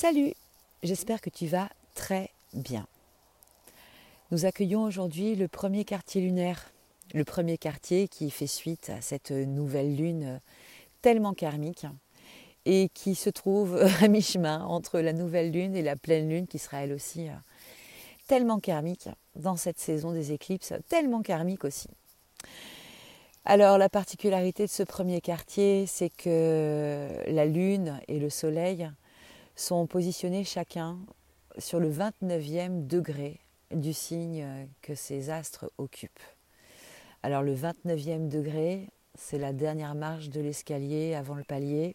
Salut, j'espère que tu vas très bien. Nous accueillons aujourd'hui le premier quartier lunaire, le premier quartier qui fait suite à cette nouvelle lune tellement karmique et qui se trouve à mi-chemin entre la nouvelle lune et la pleine lune qui sera elle aussi tellement karmique dans cette saison des éclipses, tellement karmique aussi. Alors la particularité de ce premier quartier, c'est que la lune et le soleil sont positionnés chacun sur le 29e degré du signe que ces astres occupent. Alors le 29e degré, c'est la dernière marche de l'escalier avant le palier.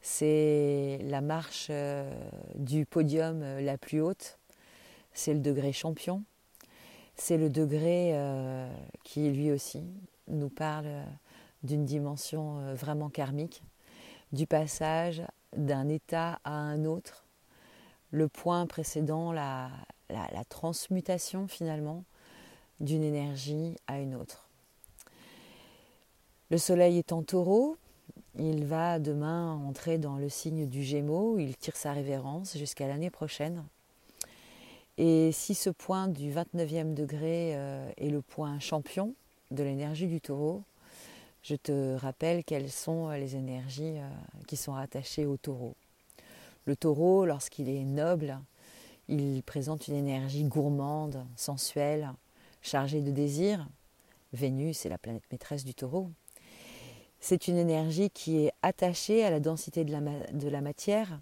C'est la marche euh, du podium euh, la plus haute. C'est le degré champion. C'est le degré euh, qui lui aussi nous parle d'une dimension vraiment karmique, du passage d'un état à un autre, le point précédant la, la, transmutation finalement d'une énergie à une autre. Le soleil est en taureau, il va demain entrer dans le signe du Gémeaux, il tire sa révérence jusqu'à l'année prochaine. Et si ce point du 29e degré euh, est le point champion de l'énergie du taureau, je te rappelle quelles sont euh, les énergies euh, qui sont rattachées au taureau. Le taureau, lorsqu'il est noble, il présente une énergie gourmande, sensuelle, chargée de désir. Vénus est la planète maîtresse du taureau. C'est une énergie qui est attachée à la densité de la, de la matière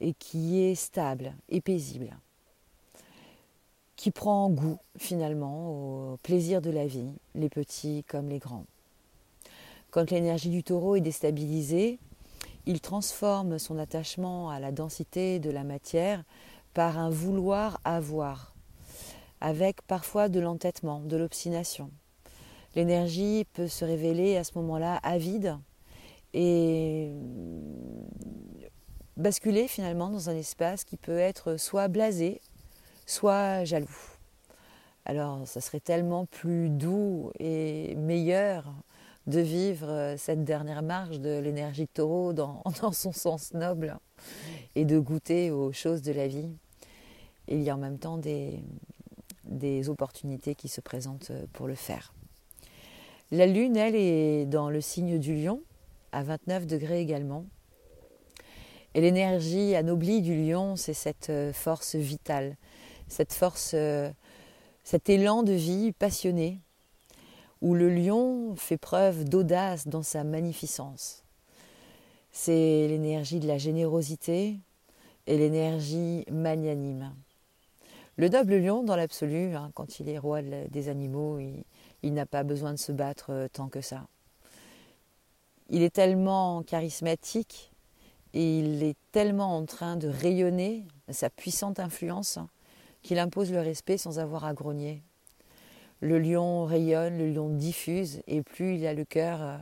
et qui est stable et paisible, qui prend goût finalement au plaisir de la vie, les petits comme les grands. Quand l'énergie du taureau est déstabilisée, il transforme son attachement à la densité de la matière par un vouloir avoir, avec parfois de l'entêtement, de l'obstination. L'énergie peut se révéler à ce moment-là avide et basculer finalement dans un espace qui peut être soit blasé, soit jaloux. Alors ça serait tellement plus doux et meilleur de vivre euh, cette dernière marche de l'énergie taureau dans, son sens noble et de goûter aux choses de la vie. il y a en même temps des, des opportunités qui se présentent euh, pour le faire. La lune, elle, est dans le signe du lion, à 29 degrés également. Et l'énergie anoblie du lion, c'est cette euh, force vitale, cette force, cet élan de vie passionné où le lion fait preuve d'audace dans sa magnificence. C'est l'énergie de la générosité et l'énergie magnanime. Le noble lion, dans l'absolu, hein, quand il est roi des animaux, il, n'a pas besoin de se battre euh, tant que ça. Il est tellement charismatique et il est tellement en train de rayonner sa puissante influence qu'il impose le respect sans avoir à grogner. Le lion rayonne, le lion diffuse, et plus il a le cœur euh,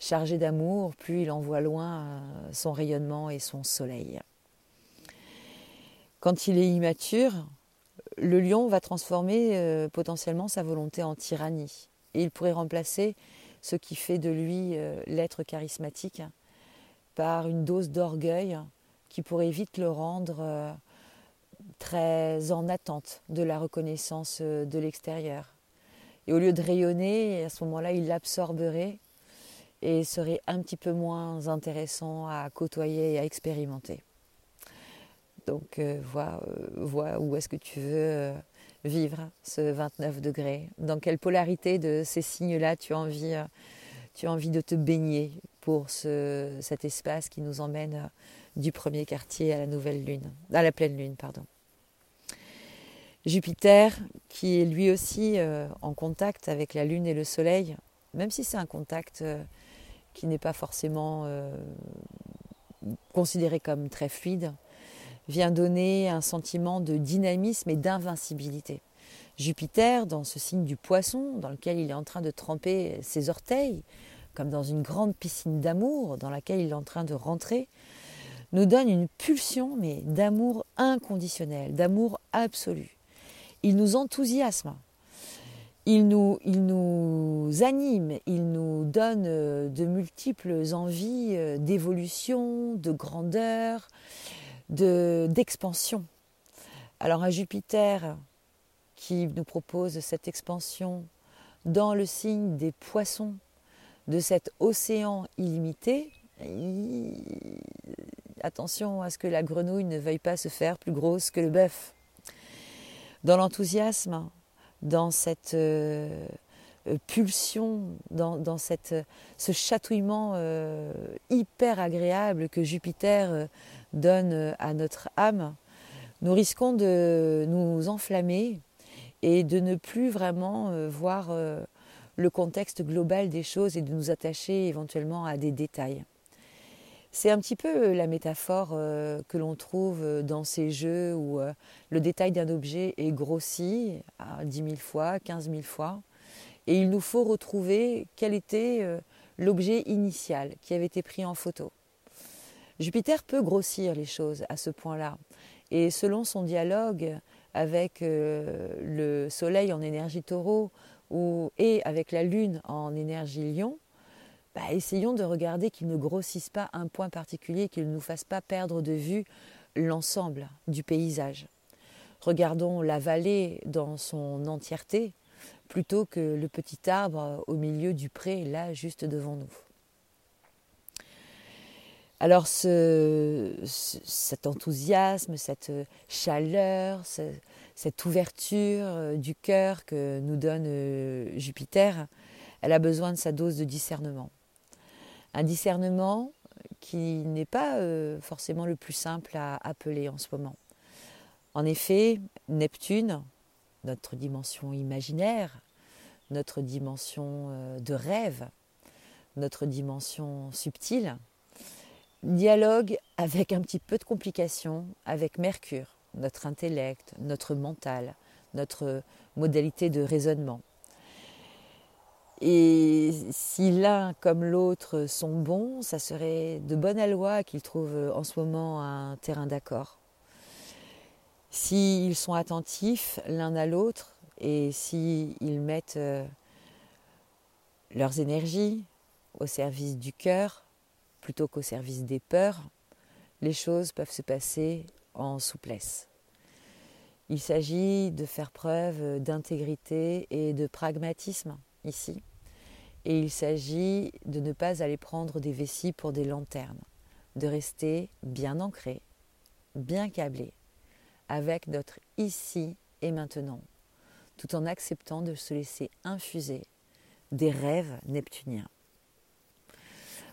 chargé d'amour, plus il envoie loin euh, son rayonnement et son soleil. Quand il est immature, le lion va transformer euh, potentiellement sa volonté en tyrannie. Et il pourrait remplacer ce qui fait de lui l'être charismatique par une dose d'orgueil qui pourrait vite le rendre très en attente de la reconnaissance de l'extérieur. Et au lieu de rayonner, à ce moment-là, il l'absorberait et serait un petit peu moins intéressant à côtoyer et à expérimenter. Donc euh, vois, euh, où est-ce que tu veux euh, vivre ce 29 degrés, dans quelle polarité de ces signes-là tu as envie, tu as envie de te baigner pour ce, cet espace qui nous emmène du premier quartier à la nouvelle lune, à la pleine lune, pardon. Jupiter, qui est lui aussi euh, en contact avec la Lune et le Soleil, même si c'est un contact euh, qui n'est pas forcément euh, considéré comme très fluide, vient donner un sentiment de dynamisme et d'invincibilité. Jupiter, dans ce signe du poisson, dans lequel il est en train de tremper ses orteils, comme dans une grande piscine d'amour dans laquelle il est en train de rentrer, nous donne une pulsion mais d'amour inconditionnel, d'amour absolu il nous enthousiasme, il nous, anime, il nous donne euh, de multiples envies euh, d'évolution, de grandeur, d'expansion. Alors un Jupiter qui nous propose cette expansion dans le signe des poissons de cet océan illimité, attention à ce que la grenouille ne veuille pas se faire plus grosse que le bœuf. Dans l'enthousiasme, dans cette euh, pulsion, dans, cette, ce chatouillement euh, hyper agréable que Jupiter euh, donne à notre âme, nous risquons de nous enflammer et de ne plus vraiment voir le contexte global des choses et de nous attacher éventuellement à des détails. C'est un petit peu euh, la métaphore euh, que l'on trouve euh, dans ces jeux où le détail d'un objet est grossi à 10 000 fois, 15 000 fois, et il nous faut retrouver quel était l'objet initial qui avait été pris en photo. Jupiter peut grossir les choses à ce point-là, et selon son dialogue avec le Soleil en énergie taureau et avec la Lune en énergie lion, bah, essayons de regarder qu'il ne grossisse pas un point particulier, qu'il ne nous fasse pas perdre de vue l'ensemble du paysage. Regardons la vallée dans son entièreté plutôt que le petit arbre au milieu du pré, là, juste devant nous. Alors cet enthousiasme, cette chaleur, cette ouverture euh, du cœur que nous donne euh, Jupiter, elle a besoin de sa dose de discernement un discernement qui n'est pas euh, forcément le plus simple à appeler en ce moment. En effet, Neptune, notre dimension imaginaire, notre dimension euh, de rêve, notre dimension subtile, dialogue avec un petit peu de complication avec Mercure, notre intellect, notre mental, notre modalité de raisonnement. Et si l'un comme l'autre sont bons, ça serait de bonne loi qu'ils trouvent en ce moment un terrain d'accord. S'ils sont attentifs l'un à l'autre et s'ils mettent euh, leurs énergies au service du cœur plutôt qu'au service des peurs, les choses peuvent se passer en souplesse. Il s'agit de faire preuve d'intégrité et de pragmatisme ici. Et il s'agit de ne pas aller prendre des vessies pour des lanternes, de rester bien ancré, bien câblé, avec notre ici et maintenant, tout en acceptant de se laisser infuser des rêves neptuniens.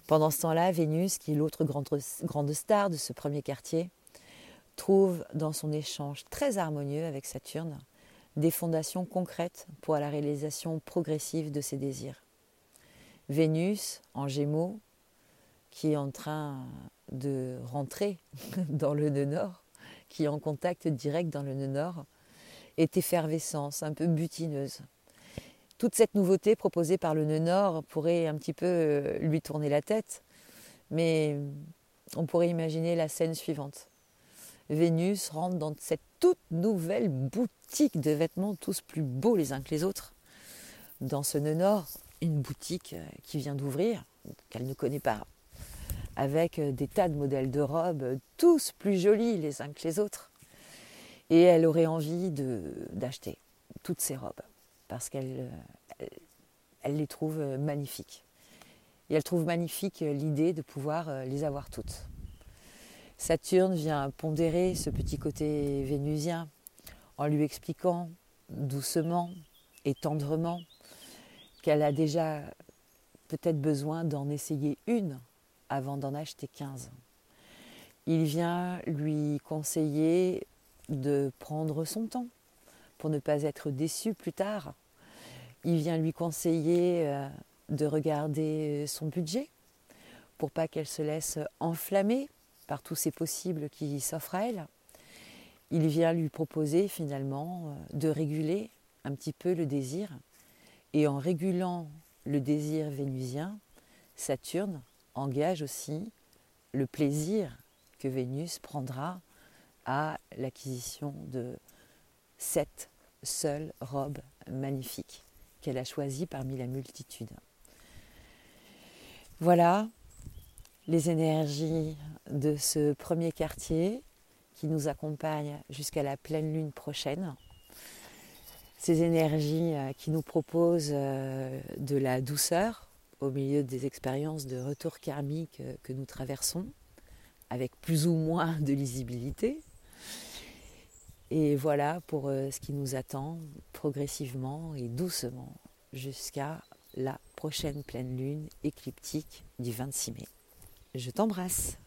Pendant ce temps-là, Vénus, qui est l'autre grande, star de ce premier quartier, trouve dans son échange très harmonieux avec Saturne des fondations concrètes pour la réalisation progressive de ses désirs. Vénus en gémeaux, qui est en train de rentrer dans le nœud nord, qui est en contact direct dans le nœud nord, est effervescence, un peu butineuse. Toute cette nouveauté proposée par le nœud nord pourrait un petit peu euh, lui tourner la tête, mais on pourrait imaginer la scène suivante. Vénus rentre dans cette toute nouvelle boutique de vêtements, tous plus beaux les uns que les autres. Dans ce nœud nord, une boutique euh, qui vient d'ouvrir, qu'elle ne connaît pas, avec euh, des tas de modèles de robes, tous plus jolis les uns que les autres. Et elle aurait envie d'acheter toutes ces robes, parce qu'elle euh, elle les trouve magnifiques. Et elle trouve magnifique l'idée de pouvoir les avoir toutes. Saturne vient pondérer ce petit côté vénusien en lui expliquant doucement et tendrement qu'elle a déjà peut-être besoin d'en essayer une avant d'en acheter 15. Il vient lui conseiller de prendre son temps pour ne pas être déçu plus tard. Il vient lui conseiller euh, de regarder son budget pour pas qu'elle se laisse enflammer par tous ces possibles qui s'offrent à elle. Il vient lui proposer finalement euh, de réguler un petit peu le désir et en régulant le désir vénusien, Saturne engage aussi le plaisir que Vénus prendra à l'acquisition de cette seule robe magnifique qu'elle a choisie parmi la multitude. Voilà les énergies de ce premier quartier qui nous accompagnent jusqu'à la pleine lune prochaine. Ces énergies euh, qui nous proposent euh, de la douceur au milieu des expériences de retour karmique euh, que nous traversons, avec plus ou moins de lisibilité. Et voilà pour ce qui nous attend progressivement et doucement jusqu'à la prochaine pleine lune écliptique du 26 mai. Je t'embrasse.